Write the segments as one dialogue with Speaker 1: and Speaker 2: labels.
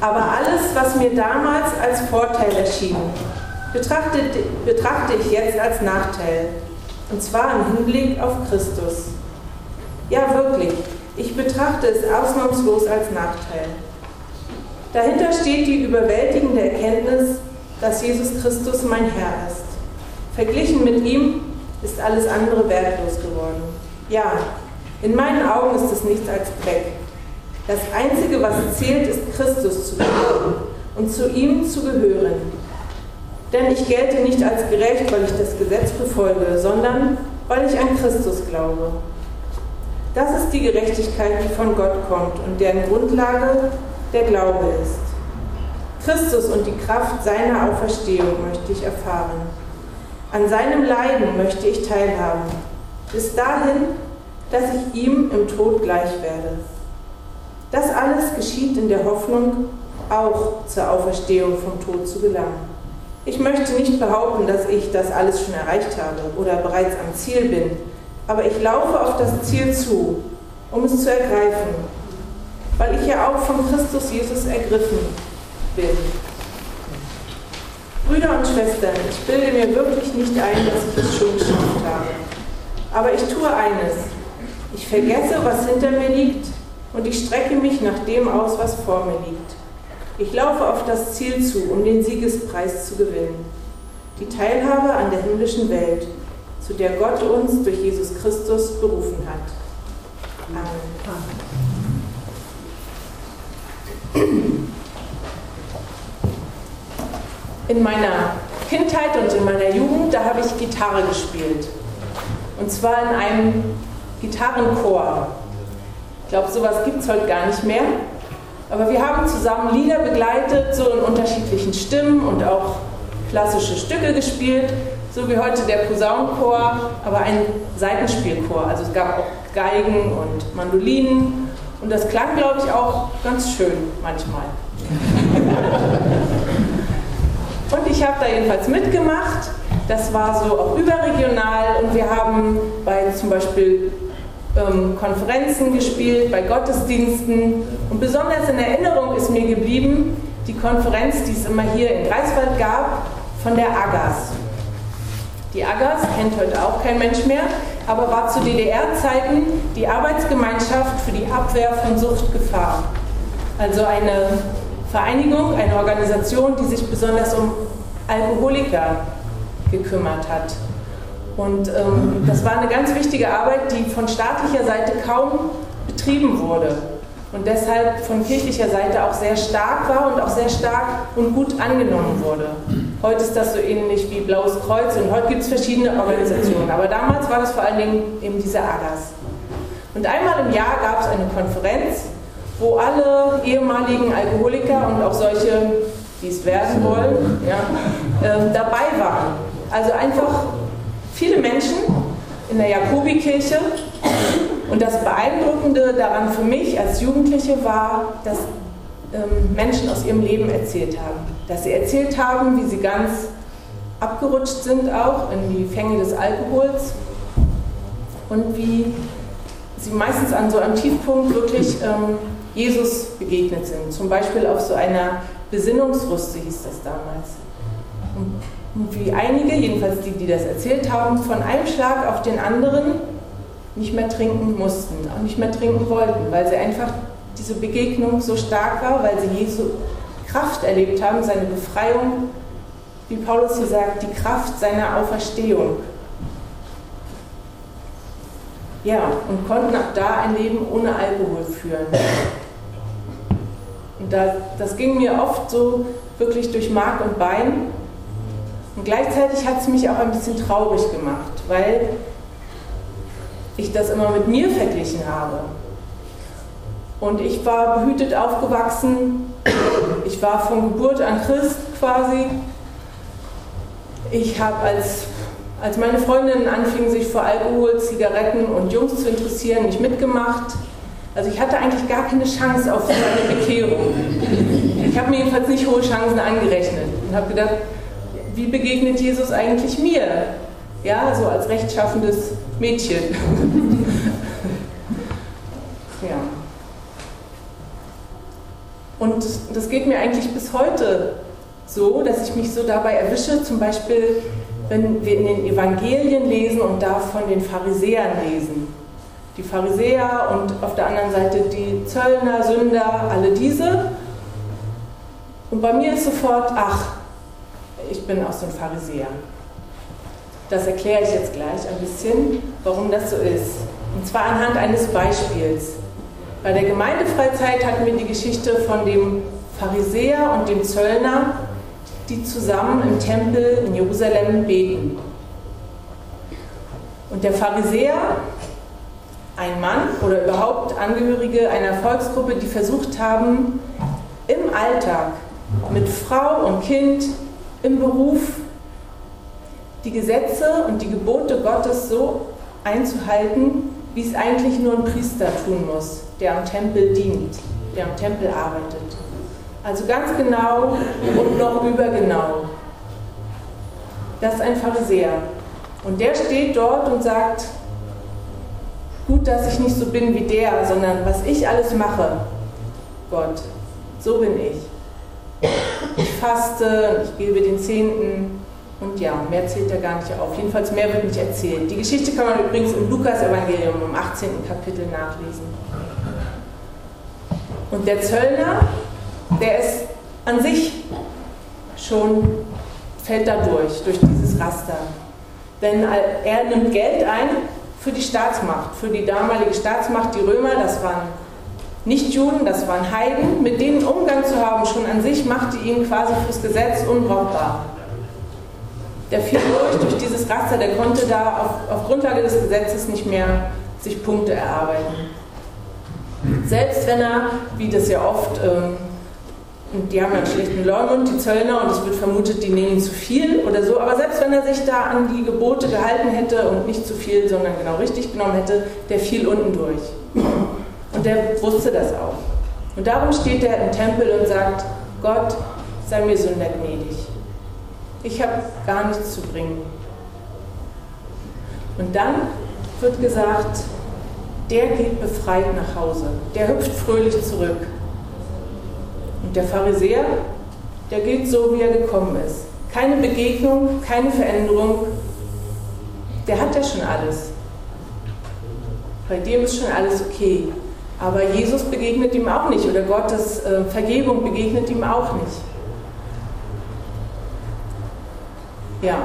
Speaker 1: Aber alles, was mir damals als Vorteil erschien, betrachte, betrachte ich jetzt als Nachteil. Und zwar im Hinblick auf Christus. Ja, wirklich, ich betrachte es ausnahmslos als Nachteil. Dahinter steht die überwältigende Erkenntnis, dass Jesus Christus mein Herr ist. Verglichen mit ihm ist alles andere wertlos geworden. Ja, in meinen Augen ist es nichts als Dreck. Das Einzige, was zählt, ist Christus zu lieben und zu ihm zu gehören. Denn ich gelte nicht als gerecht, weil ich das Gesetz befolge, sondern weil ich an Christus glaube. Das ist die Gerechtigkeit, die von Gott kommt und deren Grundlage der Glaube ist. Christus und die Kraft seiner Auferstehung möchte ich erfahren. An seinem Leiden möchte ich teilhaben, bis dahin, dass ich ihm im Tod gleich werde. Das alles geschieht in der Hoffnung, auch zur Auferstehung vom Tod zu gelangen. Ich möchte nicht behaupten, dass ich das alles schon erreicht habe oder bereits am Ziel bin, aber ich laufe auf das Ziel zu, um es zu ergreifen, weil ich ja auch von Christus Jesus ergriffen bin. Brüder und Schwestern, ich bilde mir wirklich nicht ein, dass ich es schon geschafft habe. Aber ich tue eines. Ich vergesse, was hinter mir liegt und ich strecke mich nach dem aus, was vor mir liegt. Ich laufe auf das Ziel zu, um den Siegespreis zu gewinnen. Die Teilhabe an der himmlischen Welt, zu der Gott uns durch Jesus Christus berufen hat. Amen. In meiner Kindheit und in meiner Jugend, da habe ich Gitarre gespielt. Und zwar in einem Gitarrenchor. Ich glaube, sowas gibt es heute gar nicht mehr. Aber wir haben zusammen Lieder begleitet, so in unterschiedlichen Stimmen und auch klassische Stücke gespielt, so wie heute der Posaunenchor, aber ein Seitenspielchor. Also es gab auch Geigen und Mandolinen und das klang, glaube ich, auch ganz schön manchmal. Und ich habe da jedenfalls mitgemacht. Das war so auch überregional und wir haben bei zum Beispiel Konferenzen gespielt, bei Gottesdiensten. Und besonders in Erinnerung ist mir geblieben die Konferenz, die es immer hier in Greifswald gab, von der AGAS. Die AGAS kennt heute auch kein Mensch mehr, aber war zu DDR-Zeiten die Arbeitsgemeinschaft für die Abwehr von Suchtgefahr. Also eine Vereinigung, eine Organisation, die sich besonders um Alkoholiker gekümmert hat. Und ähm, das war eine ganz wichtige Arbeit, die von staatlicher Seite kaum betrieben wurde und deshalb von kirchlicher Seite auch sehr stark war und auch sehr stark und gut angenommen wurde. Heute ist das so ähnlich wie Blaues Kreuz und heute gibt es verschiedene Organisationen, aber damals war das vor allen Dingen eben diese AGAS. Und einmal im Jahr gab es eine Konferenz, wo alle ehemaligen Alkoholiker und auch solche, die es werden wollen, ja, äh, dabei waren. Also einfach viele Menschen in der Jakobikirche. Und das Beeindruckende daran für mich als Jugendliche war, dass ähm, Menschen aus ihrem Leben erzählt haben. Dass sie erzählt haben, wie sie ganz abgerutscht sind auch in die Fänge des Alkohols und wie sie meistens an so einem Tiefpunkt wirklich ähm, Jesus begegnet sind. Zum Beispiel auf so einer Besinnungsrüste hieß das damals. Und wie einige, jedenfalls die, die das erzählt haben, von einem Schlag auf den anderen nicht mehr trinken mussten, auch nicht mehr trinken wollten, weil sie einfach diese Begegnung so stark war, weil sie Jesu Kraft erlebt haben, seine Befreiung, wie Paulus hier sagt, die Kraft seiner Auferstehung. Ja, und konnten ab da ein Leben ohne Alkohol führen. Und da, das ging mir oft so wirklich durch Mark und Bein. Und gleichzeitig hat es mich auch ein bisschen traurig gemacht, weil ich das immer mit mir verglichen habe. Und ich war behütet aufgewachsen. Ich war von Geburt an Christ quasi. Ich habe als, als meine Freundinnen anfingen, sich für Alkohol, Zigaretten und Jungs zu interessieren, nicht mitgemacht. Also ich hatte eigentlich gar keine Chance auf so eine Bekehrung. Ich habe mir jedenfalls nicht hohe Chancen angerechnet und habe gedacht, wie begegnet Jesus eigentlich mir? Ja, so als rechtschaffendes Mädchen. ja. Und das geht mir eigentlich bis heute so, dass ich mich so dabei erwische, zum Beispiel, wenn wir in den Evangelien lesen und da von den Pharisäern lesen. Die Pharisäer und auf der anderen Seite die Zöllner, Sünder, alle diese. Und bei mir ist sofort, ach, ich bin so ein Pharisäer. Das erkläre ich jetzt gleich ein bisschen, warum das so ist. Und zwar anhand eines Beispiels. Bei der Gemeindefreizeit hatten wir die Geschichte von dem Pharisäer und dem Zöllner, die zusammen im Tempel in Jerusalem beten. Und der Pharisäer, ein Mann oder überhaupt Angehörige einer Volksgruppe, die versucht haben, im Alltag mit Frau und Kind, im Beruf, die Gesetze und die Gebote Gottes so einzuhalten, wie es eigentlich nur ein Priester tun muss, der am Tempel dient, der am Tempel arbeitet. Also ganz genau und noch übergenau. Das ist ein Pharisäer. Und der steht dort und sagt, gut, dass ich nicht so bin wie der, sondern was ich alles mache, Gott, so bin ich. Faste, ich gebe den Zehnten, und ja, mehr zählt er gar nicht auf. Jedenfalls mehr wird nicht erzählt. Die Geschichte kann man übrigens im Lukas-Evangelium im 18. Kapitel nachlesen. Und der Zöllner, der ist an sich schon, fällt da durch, durch dieses Raster. Denn er nimmt Geld ein für die Staatsmacht, für die damalige Staatsmacht, die Römer, das waren Nichtjuden, das waren Heiden, mit denen Umgang zu haben, schon an sich machte ihn quasi fürs Gesetz unbrauchbar der fiel durch, durch dieses Raster, der konnte da auf, auf Grundlage des Gesetzes nicht mehr sich Punkte erarbeiten. Selbst wenn er, wie das ja oft, ähm, die haben einen schlechten Leumund, die Zöllner, und es wird vermutet, die nehmen zu viel oder so, aber selbst wenn er sich da an die Gebote gehalten hätte und nicht zu viel, sondern genau richtig genommen hätte, der fiel unten durch. Der wusste das auch. Und darum steht er im Tempel und sagt, Gott, sei mir Sünder gnädig ich habe gar nichts zu bringen. Und dann wird gesagt, der geht befreit nach Hause, der hüpft fröhlich zurück. Und der Pharisäer, der geht so, wie er gekommen ist. Keine Begegnung, keine Veränderung. Der hat ja schon alles. Bei dem ist schon alles okay. Aber Jesus begegnet ihm auch nicht oder Gottes äh, Vergebung begegnet ihm auch nicht. Ja.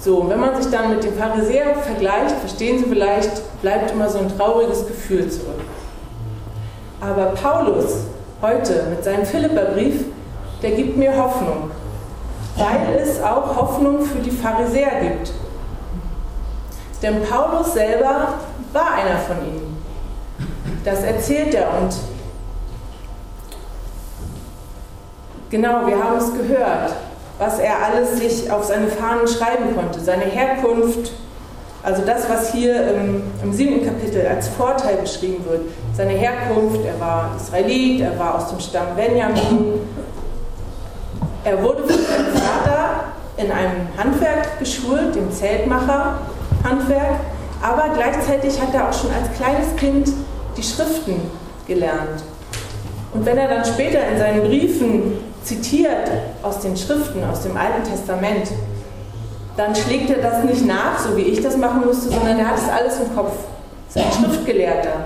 Speaker 1: So, und wenn man sich dann mit dem Pharisäer vergleicht, verstehen Sie vielleicht, bleibt immer so ein trauriges Gefühl zurück. Aber Paulus heute mit seinem Philipperbrief, der gibt mir Hoffnung, weil es auch Hoffnung für die Pharisäer gibt. Denn Paulus selber war einer von ihnen. Das erzählt er und genau, wir haben es gehört was er alles sich auf seine Fahnen schreiben konnte, seine Herkunft, also das, was hier im, im siebten Kapitel als Vorteil beschrieben wird, seine Herkunft, er war Israelit, er war aus dem Stamm Benjamin, er wurde von seinem Vater in einem Handwerk geschult, dem Zeltmacher-Handwerk, aber gleichzeitig hat er auch schon als kleines Kind die Schriften gelernt. Und wenn er dann später in seinen Briefen zitiert aus den Schriften, aus dem Alten Testament, dann schlägt er das nicht nach, so wie ich das machen müsste, sondern er hat es alles im Kopf. Er ist ein Schriftgelehrter.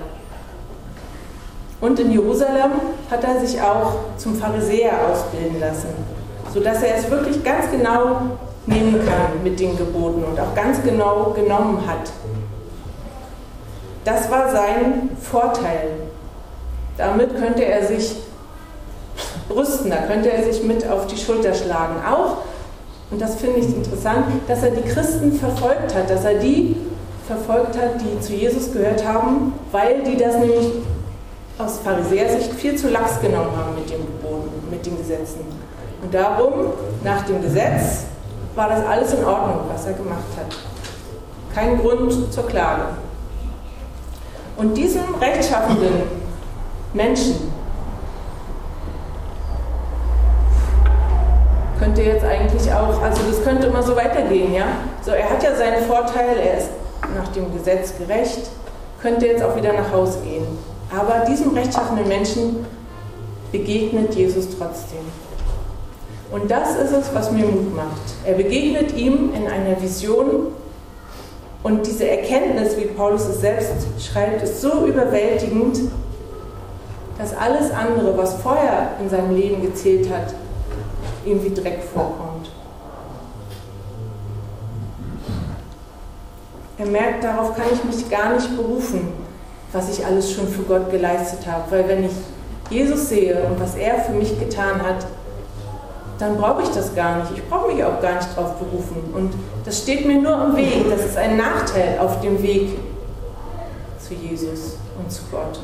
Speaker 1: Und in Jerusalem hat er sich auch zum Pharisäer ausbilden lassen, sodass er es wirklich ganz genau nehmen kann mit den Geboten und auch ganz genau genommen hat. Das war sein Vorteil. Damit könnte er sich brüsten. Da könnte er sich mit auf die Schulter schlagen. Auch, und das finde ich interessant, dass er die Christen verfolgt hat, dass er die verfolgt hat, die zu Jesus gehört haben, weil die das nämlich aus Pharisäersicht viel zu lax genommen haben mit den Geboten, mit den Gesetzen. Und darum, nach dem Gesetz, war das alles in Ordnung, was er gemacht hat. Kein Grund zur Klage. Und diesem rechtschaffenden Menschen, könnte jetzt eigentlich auch, also das könnte immer so weitergehen, ja. So, er hat ja seinen Vorteil, er ist nach dem Gesetz gerecht, könnte jetzt auch wieder nach Hause gehen. Aber diesem rechtschaffenen Menschen begegnet Jesus trotzdem. Und das ist es, was mir Mut macht. Er begegnet ihm in einer Vision und diese Erkenntnis, wie Paulus es selbst schreibt, ist so überwältigend, dass alles andere, was vorher in seinem Leben gezählt hat, ihm wie Dreck vorkommt. Er merkt, darauf kann ich mich gar nicht berufen, was ich alles schon für Gott geleistet habe. Weil wenn ich Jesus sehe und was er für mich getan hat, dann brauche ich das gar nicht. Ich brauche mich auch gar nicht darauf berufen. Und das steht mir nur im Weg. Das ist ein Nachteil auf dem Weg zu Jesus und zu Gott.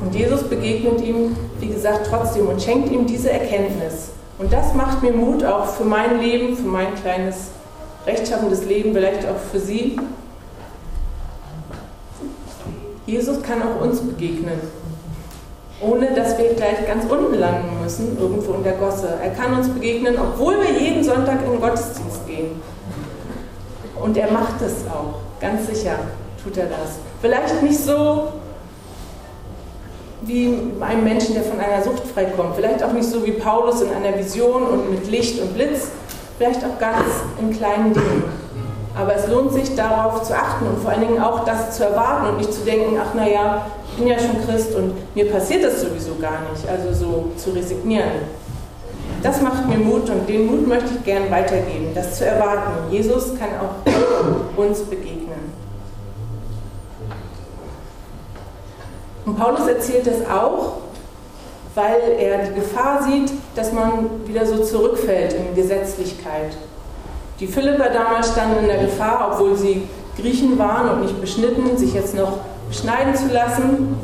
Speaker 1: Und Jesus begegnet ihm, wie gesagt, trotzdem und schenkt ihm diese Erkenntnis. Und das macht mir Mut auch für mein Leben, für mein kleines rechtschaffendes Leben, vielleicht auch für Sie. Jesus kann auch uns begegnen, ohne dass wir gleich ganz unten landen müssen, irgendwo in der Gosse. Er kann uns begegnen, obwohl wir jeden Sonntag in den Gottesdienst gehen. Und er macht es auch, ganz sicher tut er das. Vielleicht nicht so wie einem Menschen, der von einer Sucht freikommt. Vielleicht auch nicht so wie Paulus in einer Vision und mit Licht und Blitz. Vielleicht auch ganz in kleinen Dingen. Aber es lohnt sich darauf zu achten und vor allen Dingen auch das zu erwarten und nicht zu denken, ach naja, bin ja schon Christ und mir passiert das sowieso gar nicht. Also so zu resignieren. Das macht mir Mut und den Mut möchte ich gern weitergeben, das zu erwarten. Jesus kann auch uns begegnen. Und Paulus erzählt das auch, weil er die Gefahr sieht, dass man wieder so zurückfällt in Gesetzlichkeit. Die Philipper damals standen in der Gefahr, obwohl sie Griechen waren und nicht beschnitten, sich jetzt noch beschneiden zu lassen.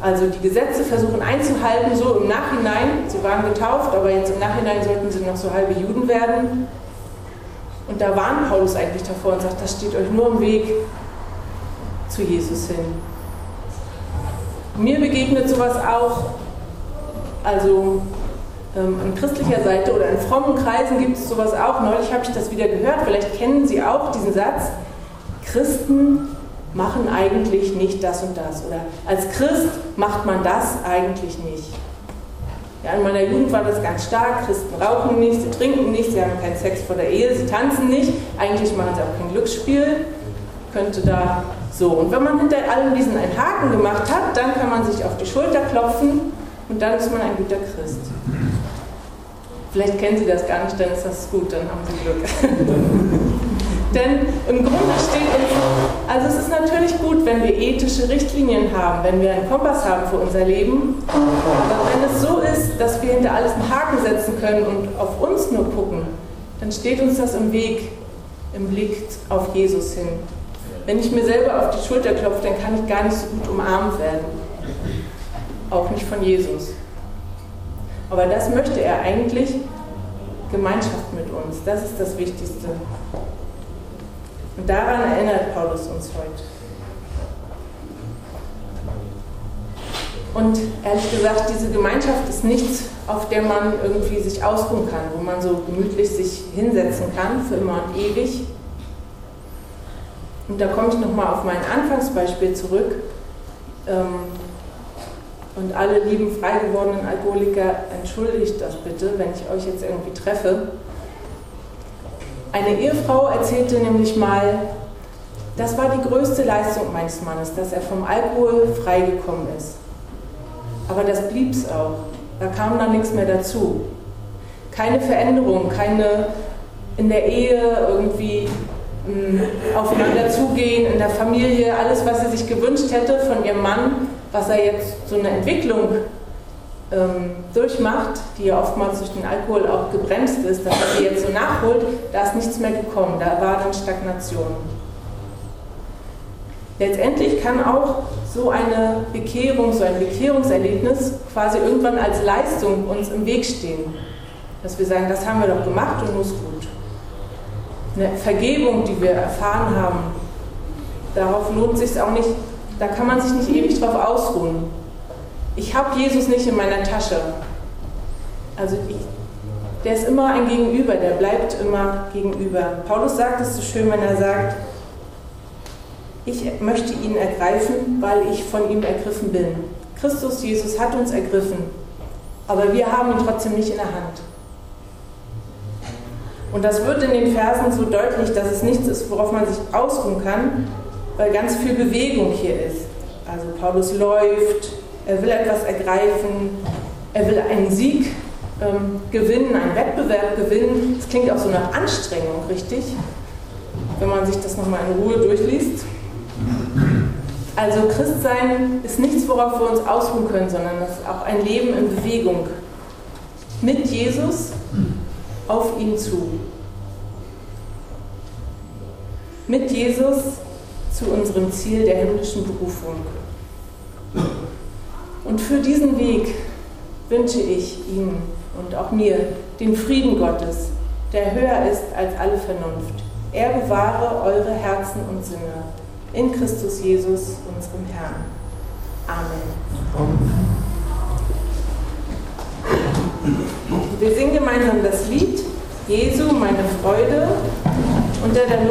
Speaker 1: Also die Gesetze versuchen einzuhalten, so im Nachhinein. Sie waren getauft, aber jetzt im Nachhinein sollten sie noch so halbe Juden werden. Und da warnt Paulus eigentlich davor und sagt, das steht euch nur im Weg zu Jesus hin. Mir begegnet sowas auch, also ähm, an christlicher Seite oder in frommen Kreisen gibt es sowas auch. Neulich habe ich das wieder gehört, vielleicht kennen Sie auch diesen Satz, Christen machen eigentlich nicht das und das. Oder als Christ macht man das eigentlich nicht. Ja, in meiner Jugend war das ganz stark. Christen rauchen nicht, sie trinken nicht, sie haben keinen Sex vor der Ehe, sie tanzen nicht. Eigentlich machen sie auch kein Glücksspiel. Könnte da so, und wenn man hinter allem diesen einen Haken gemacht hat, dann kann man sich auf die Schulter klopfen und dann ist man ein guter Christ. Vielleicht kennen Sie das gar nicht, dann ist das gut, dann haben Sie Glück. Denn im Grunde steht uns, also es ist natürlich gut, wenn wir ethische Richtlinien haben, wenn wir einen Kompass haben für unser Leben. Aber wenn es so ist, dass wir hinter alles einen Haken setzen können und auf uns nur gucken, dann steht uns das im Weg, im Blick auf Jesus hin. Wenn ich mir selber auf die Schulter klopfe, dann kann ich gar nicht so gut umarmt werden. Auch nicht von Jesus. Aber das möchte er eigentlich, Gemeinschaft mit uns. Das ist das Wichtigste. Und daran erinnert Paulus uns heute. Und ehrlich gesagt, diese Gemeinschaft ist nichts, auf der man irgendwie sich ausruhen kann, wo man so gemütlich sich hinsetzen kann für immer und ewig, und da komme ich nochmal auf mein Anfangsbeispiel zurück. Ähm, und alle lieben frei gewordenen Alkoholiker, entschuldigt das bitte, wenn ich euch jetzt irgendwie treffe. Eine Ehefrau erzählte nämlich mal, das war die größte Leistung meines Mannes, dass er vom Alkohol freigekommen ist. Aber das blieb es auch. Da kam dann nichts mehr dazu. Keine Veränderung, keine in der Ehe irgendwie aufeinander zugehen in der Familie, alles, was sie sich gewünscht hätte von ihrem Mann, was er jetzt so eine Entwicklung ähm, durchmacht, die ja oftmals durch den Alkohol auch gebremst ist, dass er sie jetzt so nachholt, da ist nichts mehr gekommen, da war dann Stagnation. Letztendlich kann auch so eine Bekehrung, so ein Bekehrungserlebnis quasi irgendwann als Leistung uns im Weg stehen. Dass wir sagen, das haben wir doch gemacht und muss gut eine Vergebung, die wir erfahren haben, darauf lohnt sich auch nicht, da kann man sich nicht ewig drauf ausruhen. Ich habe Jesus nicht in meiner Tasche. Also ich, der ist immer ein Gegenüber, der bleibt immer gegenüber. Paulus sagt es so schön, wenn er sagt, ich möchte ihn ergreifen, weil ich von ihm ergriffen bin. Christus Jesus hat uns ergriffen, aber wir haben ihn trotzdem nicht in der Hand. Und das wird in den Versen so deutlich, dass es nichts ist, worauf man sich ausruhen kann, weil ganz viel Bewegung hier ist. Also Paulus läuft, er will etwas ergreifen, er will einen Sieg ähm, gewinnen, einen Wettbewerb gewinnen. Das klingt auch so nach Anstrengung, richtig? Wenn man sich das nochmal in Ruhe durchliest. Also Christsein ist nichts, worauf wir uns ausruhen können, sondern das ist auch ein Leben in Bewegung. Mit Jesus auf ihn zu. Mit Jesus zu unserem Ziel der himmlischen Berufung. Und für diesen Weg wünsche ich Ihnen und auch mir den Frieden Gottes, der höher ist als alle Vernunft. Er bewahre eure Herzen und Sinne in Christus Jesus, unserem Herrn. Amen. Wir singen gemeinsam das Lied Jesu, meine Freude unter der Nummer